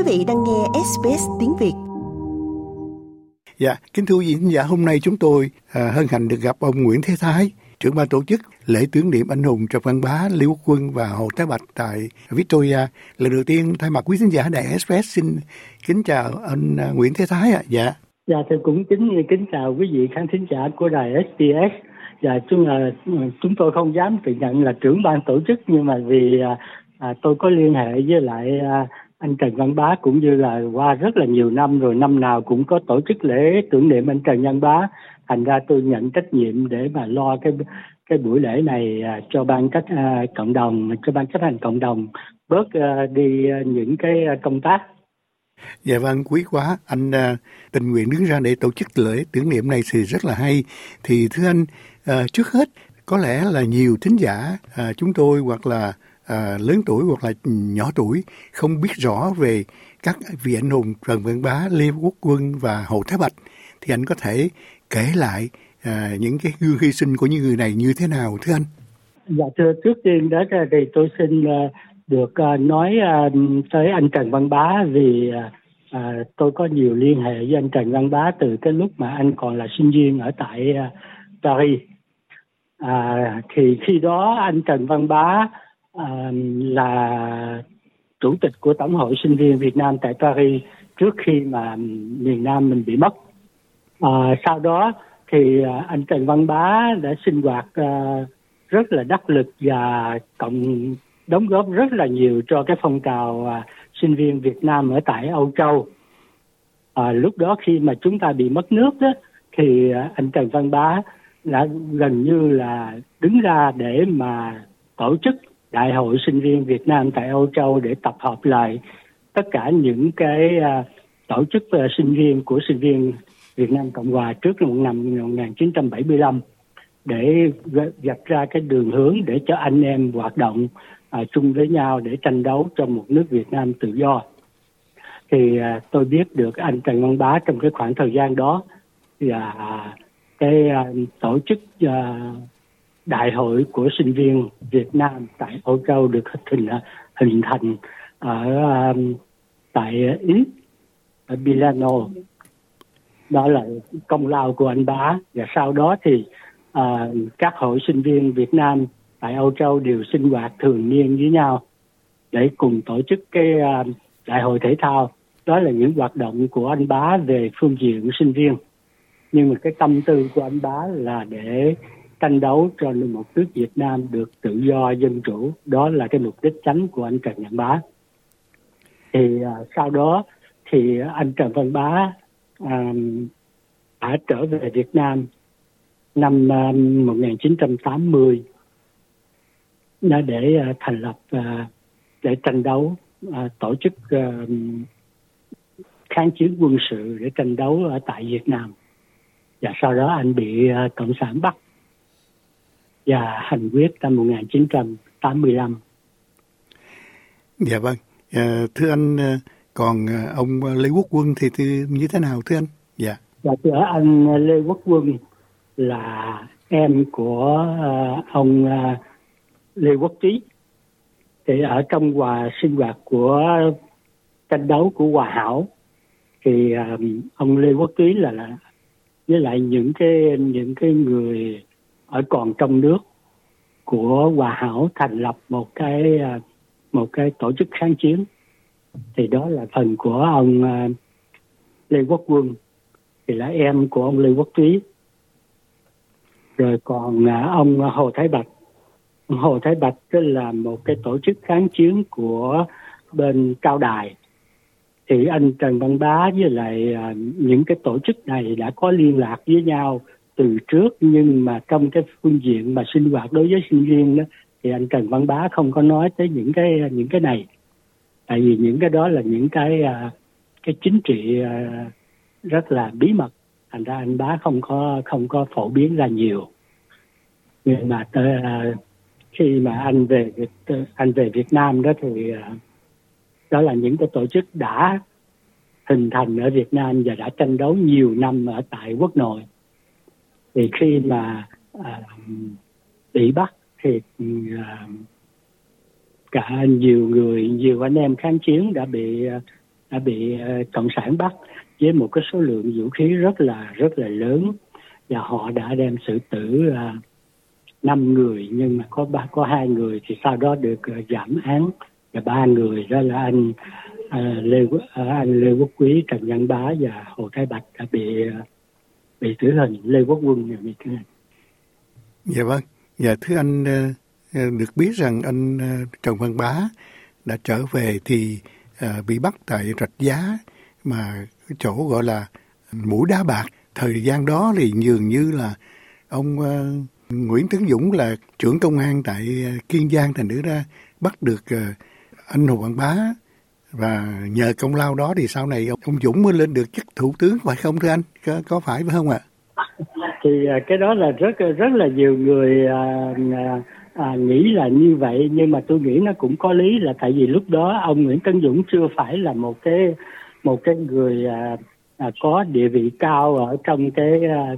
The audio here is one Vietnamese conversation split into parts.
Quý vị đang nghe SBS tiếng Việt. Dạ, kính thưa quý vị giả, hôm nay chúng tôi à, hân hạnh được gặp ông Nguyễn Thế Thái, trưởng ban tổ chức lễ tưởng niệm anh hùng Trần Văn Bá, Lý Quốc Quân và Hồ Thái Bạch tại Victoria. Lần đầu tiên thay mặt quý khán giả Đài Express xin kính chào anh à, Nguyễn Thế Thái ạ. À. Dạ. Dạ, tôi cũng kính kính chào quý vị khán thính giả của Đài SBS. Dạ, chúng là chúng tôi không dám tự nhận là trưởng ban tổ chức nhưng mà vì à, à, tôi có liên hệ với lại à, anh Trần Văn Bá cũng như là qua rất là nhiều năm rồi năm nào cũng có tổ chức lễ tưởng niệm anh Trần Văn Bá thành ra tôi nhận trách nhiệm để mà lo cái cái buổi lễ này à, cho ban cách uh, cộng đồng cho ban chấp hành cộng đồng bớt uh, đi những cái công tác Dạ vâng, quý quá. Anh uh, tình nguyện đứng ra để tổ chức lễ tưởng niệm này thì rất là hay. Thì thưa anh, uh, trước hết có lẽ là nhiều thính giả uh, chúng tôi hoặc là à, lớn tuổi hoặc là nhỏ tuổi không biết rõ về các vị anh hùng Trần Văn Bá, Lê Quốc Quân và Hồ Thái Bạch thì anh có thể kể lại à, những cái gương hy sinh của những người này như thế nào thưa anh? Dạ thưa trước tiên đó thì tôi xin à, được à, nói à, tới anh Trần Văn Bá vì à, tôi có nhiều liên hệ với anh Trần Văn Bá từ cái lúc mà anh còn là sinh viên ở tại uh, Paris. À, thì khi đó anh Trần Văn Bá à, là chủ tịch của tổng hội sinh viên Việt Nam tại Paris trước khi mà miền Nam mình bị mất. À, sau đó thì ờ, anh Trần Văn Bá đã sinh hoạt uh, rất là đắc lực và cộng đóng góp rất là nhiều cho cái phong trào uh, sinh viên Việt Nam ở tại Âu Châu. À, lúc đó khi mà chúng ta bị mất nước đó thì uh, anh Trần Văn Bá đã gần như là đứng ra để mà tổ chức Đại hội sinh viên Việt Nam tại Âu Châu để tập hợp lại tất cả những cái uh, tổ chức uh, sinh viên của sinh viên Việt Nam Cộng Hòa trước năm 1975 để vạch ra cái đường hướng để cho anh em hoạt động uh, chung với nhau để tranh đấu cho một nước Việt Nam tự do. Thì uh, tôi biết được anh Trần Văn Bá trong cái khoảng thời gian đó và uh, cái uh, tổ chức uh, đại hội của sinh viên Việt Nam tại Âu Châu được hình à, hình thành ở um, tại Ý ở Milano. Đó là công lao của anh bá. Và sau đó thì uh, các hội sinh viên Việt Nam tại Âu Châu đều sinh hoạt thường niên với nhau để cùng tổ chức cái uh, đại hội thể thao. Đó là những hoạt động của anh bá về phương diện sinh viên. Nhưng mà cái tâm tư của anh bá là để tranh đấu cho một nước Việt Nam được tự do dân chủ. Đó là cái mục đích chánh của anh Trần Văn Bá. Thì uh, sau đó thì anh Trần Văn Bá um, đã trở về Việt Nam năm à, um, 1980 để uh, thành lập uh, để tranh đấu uh, tổ chức uh, kháng chiến quân sự để tranh đấu ở tại Việt Nam. Và sau đó anh bị uh, cộng sản bắt và hành quyết năm 1985. Dạ vâng. À, thưa anh, ờ, còn ờ, ông Lê Quốc Quân thì, thì như thế nào thưa anh? Dạ. Dạ thưa anh Lê Quốc Quân là em của uh, ông Lê Quốc Trí. Thì ở trong hòa sinh hoạt của tranh đấu của Hòa Hảo thì uh, ông Lê Quốc Trí là, là với lại những cái những cái người ở còn trong nước của Hòa Hảo thành lập một cái à, một cái tổ chức kháng chiến. Thì đó là phần của ông à, Lê Quốc Quân. Thì là em của ông Lê Quốc Túy. Rồi còn à, ông Hồ Thái Bạch. Hồ Thái Bạch tức là một cái tổ chức kháng chiến của bên Cao Đài. Thì anh Trần Văn Bá với lại những cái tổ chức này đã có liên lạc với nhau từ trước nhưng mà trong cái phương diện mà sinh hoạt đối với sinh viên đó thì anh Trần Văn Bá không có nói tới những cái những cái này. Tại vì những cái đó là những cái à, cái chính trị à, rất là bí mật. Thành ra anh Bá không có không có phổ biến ra nhiều. Nhưng mà tới, khi mà anh về anh về Việt Nam đó thì đó là những cái tổ chức đã hình thành ở Việt Nam và đã tranh đấu nhiều năm ở tại quốc nội thì khi mà à, bị bắt thì ừ, à, cả nhiều người nhiều anh em kháng chiến đã bị à, đã bị à, cộng sản bắt với một cái số lượng vũ khí rất là rất là lớn. Và họ đã đem xử tử à, năm người nhưng mà có ba có hai người thì sau đó được giảm án. Và ba người đó là anh à, lê à, anh lê quốc quý trần văn bá và hồ thái bạch đã bị bị tử hình lê quốc quân bị tử hình dạ vâng. Dạ thưa anh ờ, ờ, được biết rằng anh ờ, trần văn bá đã trở về thì bị bắt tại rạch giá mà chỗ gọi là mũi đá bạc. Thời gian đó thì dường như là ông Nguyễn Tấn Dũng là trưởng công an tại Kiên Giang thành nữ ra bắt được anh Hồ Văn Bá và nhờ công lao đó thì sau này ông Dũng mới lên được chức thủ tướng phải không thưa anh? Có, có phải phải không ạ? Thì à, cái đó là rất rất là nhiều người à, à, à, nghĩ là như vậy. Nhưng mà tôi nghĩ nó cũng có lý là tại vì lúc đó ông Nguyễn Tấn Dũng chưa phải là một cái một cái người à, à, có địa vị cao ở trong cái à,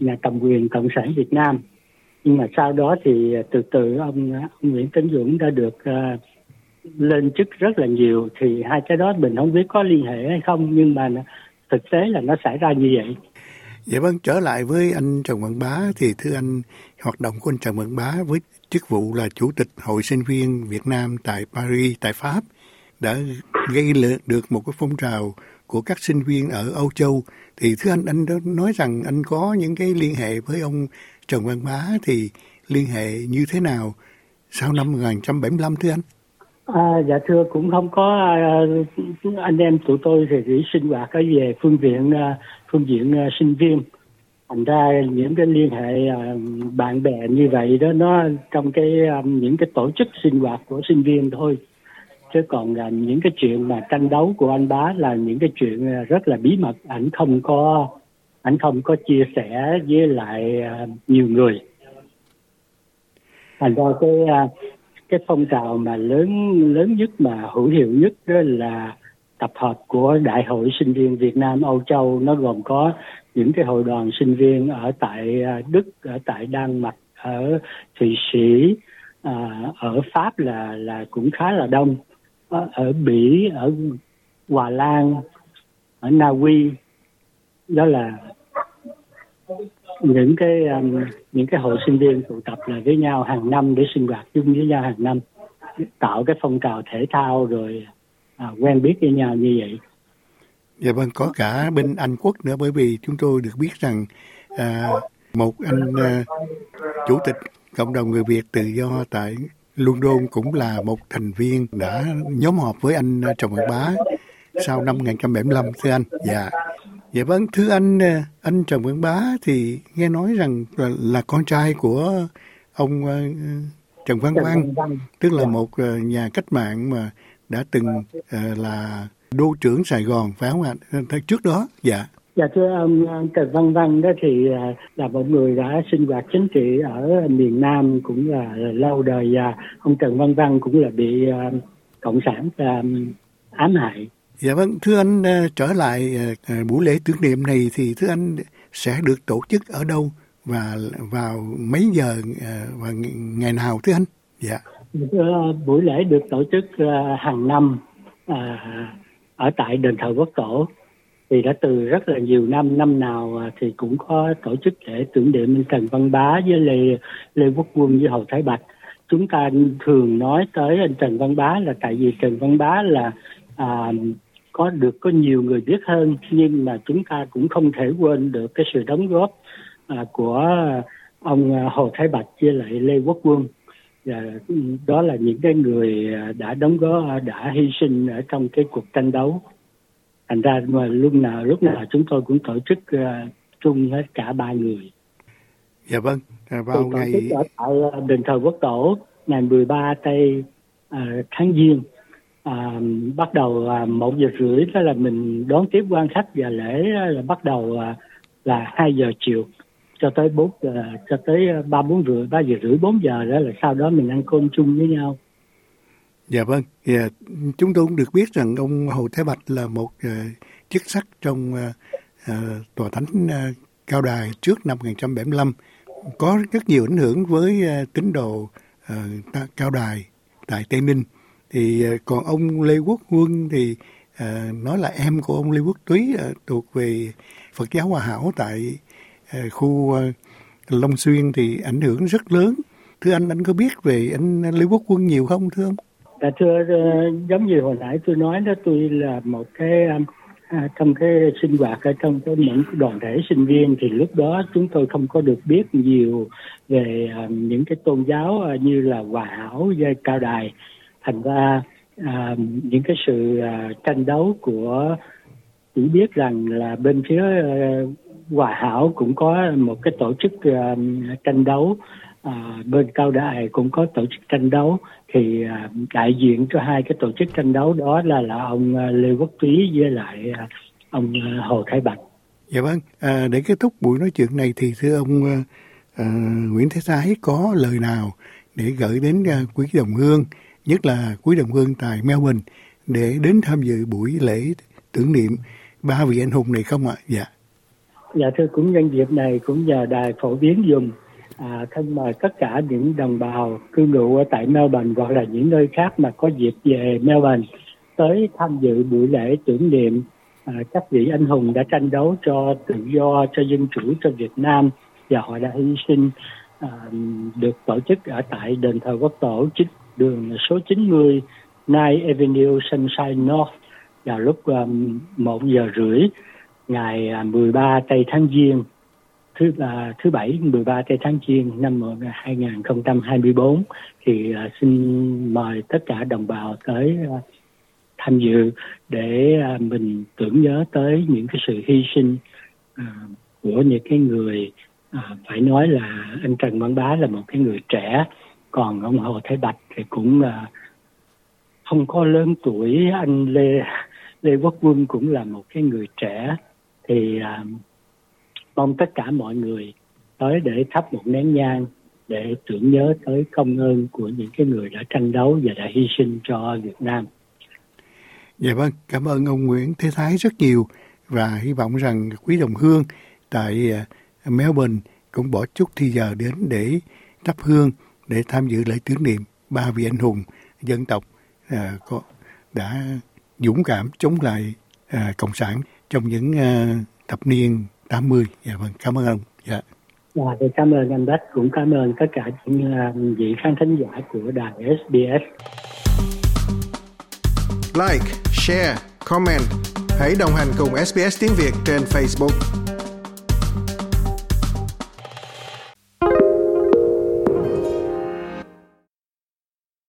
nhà cầm quyền cộng sản Việt Nam. Nhưng mà sau đó thì từ từ ông, ông Nguyễn Tấn Dũng đã được à, lên chức rất là nhiều thì hai cái đó mình không biết có liên hệ hay không nhưng mà thực tế là nó xảy ra như vậy. Dạ vâng, trở lại với anh Trần Văn Bá thì thưa anh hoạt động của anh Trần Văn Bá với chức vụ là chủ tịch Hội sinh viên Việt Nam tại Paris, tại Pháp đã gây được một cái phong trào của các sinh viên ở Âu Châu thì thưa anh anh đã nói rằng anh có những cái liên hệ với ông Trần Văn Bá thì liên hệ như thế nào sau năm 1975 thưa anh? À, dạ thưa cũng không có à, anh em tụi tôi thì chỉ sinh hoạt ở về phương diện à, phương diện à, sinh viên. Thành ra những cái liên hệ à, bạn bè như vậy đó nó trong cái à, những cái tổ chức sinh hoạt của sinh viên thôi. Chứ còn là những cái chuyện mà tranh đấu của anh bá là những cái chuyện à, rất là bí mật ảnh không có ảnh không có chia sẻ với lại à, nhiều người. Thành ra cái à, cái phong trào mà lớn lớn nhất mà hữu hiệu nhất đó là tập hợp của đại hội sinh viên Việt Nam Âu Châu. Nó gồm có những cái hội đoàn sinh viên ở tại à, Đức ở tại Đan Mạch ở Thụy Sĩ à, ở Pháp là là cũng khá là đông. Ở, ở Bỉ ở Hòa Lan ở Na Uy. Đó là những cái um, những cái hội sinh viên tụ tập lại với nhau hàng năm để sinh hoạt chung với nhau hàng năm tạo cái phong trào thể thao rồi à, quen biết với nhau như vậy. Dạ vâng, có cả bên Anh Quốc nữa bởi vì chúng tôi được biết rằng à, một anh à, chủ tịch cộng đồng người Việt tự do tại London cũng là một thành viên đã nhóm họp với anh à, Trần Văn Bá sau năm 1975 thưa anh. Dạ. Dạ vâng, thưa anh, ờ, anh Trần Văn Bá thì nghe nói rằng là, là con trai của ông uh, Trần Văn Văn, tức là dạ. một uh, nhà cách mạng mà đã từng uh, là đô trưởng Sài Gòn, phải không ạ? Trước đó, dạ. Dạ thưa ông Trần Văn Văn đó thì là một người đã sinh hoạt chính trị ở miền Nam cũng là lâu đời và ông Trần Văn Văn cũng là bị cộng sản ám hại Dạ vâng, thưa anh ờ, trở lại ờ, ờ, buổi lễ tưởng niệm này thì thưa anh sẽ được tổ chức ở đâu và vào mấy giờ và ngày nào thưa anh? Dạ. Buổi lễ được tổ chức hàng năm ở tại đền thờ Quốc Tổ thì đã từ rất là nhiều năm năm nào thì cũng có tổ chức lễ tưởng niệm Trần Văn Bá với Lê Lê Quốc Quân với Hồ Thái Bạch chúng ta thường nói tới anh Trần Văn Bá là tại vì Trần Văn Bá là à, có được có nhiều người biết hơn nhưng mà chúng ta cũng không thể quên được cái sự đóng góp à, của ông à, Hồ Thái Bạch với lại Lê Quốc Quân và đó là những cái người à, đã đóng góp à, đã hy sinh ở trong cái cuộc tranh đấu. Thành ra mà lúc nào lúc nào chúng tôi cũng tổ chức uh, chung hết cả ba người. Dạ vâng vào ngày ở tại đền thờ quốc tổ ngày 13 tây uh, tháng giêng à, bắt đầu à, một giờ rưỡi đó là mình đón tiếp quan khách và lễ là bắt đầu à, là hai giờ chiều cho tới bốn giờ cho tới à, ba bốn rưỡi ba giờ rưỡi bốn giờ đó là sau đó mình ăn cơm chung với nhau. Dạ vâng dạ, chúng tôi cũng được biết rằng ông Hồ Thế Bạch là một uh, chức sắc trong uh, uh, tòa thánh uh, cao đài trước năm 1975 có rất nhiều ảnh hưởng với uh, tín đồ uh, cao đài tại Tây Ninh thì ờ, còn ông Lê Quốc Quân thì à, nói là em của ông Lê Quốc Túy à, thuộc về Phật giáo Hòa Hảo tại à, khu à, Long Xuyên thì ảnh hưởng rất lớn. Thưa anh, anh có biết về anh Lê Quốc Quân nhiều không thưa ông? Dạ thưa, giống như hồi nãy tôi nói đó, tôi là một cái à, trong cái sinh hoạt ở trong cái những đoàn thể sinh viên thì lúc đó chúng tôi không có được biết nhiều về uh, những cái tôn giáo uh, như là hòa hảo hay cao đài thành ra à, những cái sự à, tranh đấu của chỉ biết rằng là bên phía à, hòa hảo cũng có một cái tổ chức à, tranh đấu à, bên cao đài cũng có tổ chức tranh đấu. Thì à, đại diện cho hai cái tổ chức tranh đấu đó là là ông à, Lê Quốc Túy với lại à, ông à, Hồ Thái Bạch. Dạ vâng, à, để kết thúc buổi nói chuyện này thì thưa ông à, à Nguyễn Thế Thái có lời nào để gửi đến à, quý đồng hương, nhất là quý đồng hương tại Melbourne để đến tham dự buổi lễ tưởng niệm ba vị anh hùng này không ạ? Dạ. Dạ thưa cũng nhân dịp này cũng nhờ đài phổ biến dùng à, thân mời tất cả những đồng bào cư ngụ ở tại Melbourne hoặc là những nơi khác mà có dịp về Melbourne tới tham dự buổi lễ tưởng niệm à, các vị anh hùng đã tranh đấu cho tự do, cho dân chủ cho Việt Nam và họ đã hy sinh à, được tổ chức ở tại đền thờ quốc tổ chính đường số 90 Nine Avenue Sunshine North vào lúc ờ, um, 1 giờ rưỡi ngày ờ, 13 tây tháng Giêng thứ uh, thứ bảy 13 tây tháng Giêng năm 2024 thì uh, xin mời tất cả đồng bào tới uh, tham dự để uh, mình tưởng nhớ tới những cái sự hy sinh uh, của những cái người uh, phải nói là anh Trần Văn Bá là một cái người trẻ còn ông Hồ Thái Bạch thì cũng là không có lớn tuổi anh Lê Lê Quốc Quân cũng là một cái người trẻ thì à, mong tất cả mọi người tới để thắp một nén nhang để tưởng nhớ tới công ơn của những cái người đã tranh đấu và đã hy sinh cho Việt Nam. Dạ vâng, cảm ơn ông Nguyễn Thế Thái rất nhiều và hy vọng rằng quý đồng hương tại à, Melbourne cũng bỏ chút thì giờ đến để thắp hương để tham dự lễ tưởng niệm ba vị anh hùng dân tộc à, có đã dũng cảm chống lại à, cộng sản trong những à, thập niên 80. Dạ vâng, cảm ơn ông. Dạ. Dạ, thì cảm ơn anh Bách, cũng cảm ơn tất cả những uh, vị khán thính giả của đài SBS. Like, share, comment. Hãy đồng hành cùng SBS tiếng Việt trên Facebook.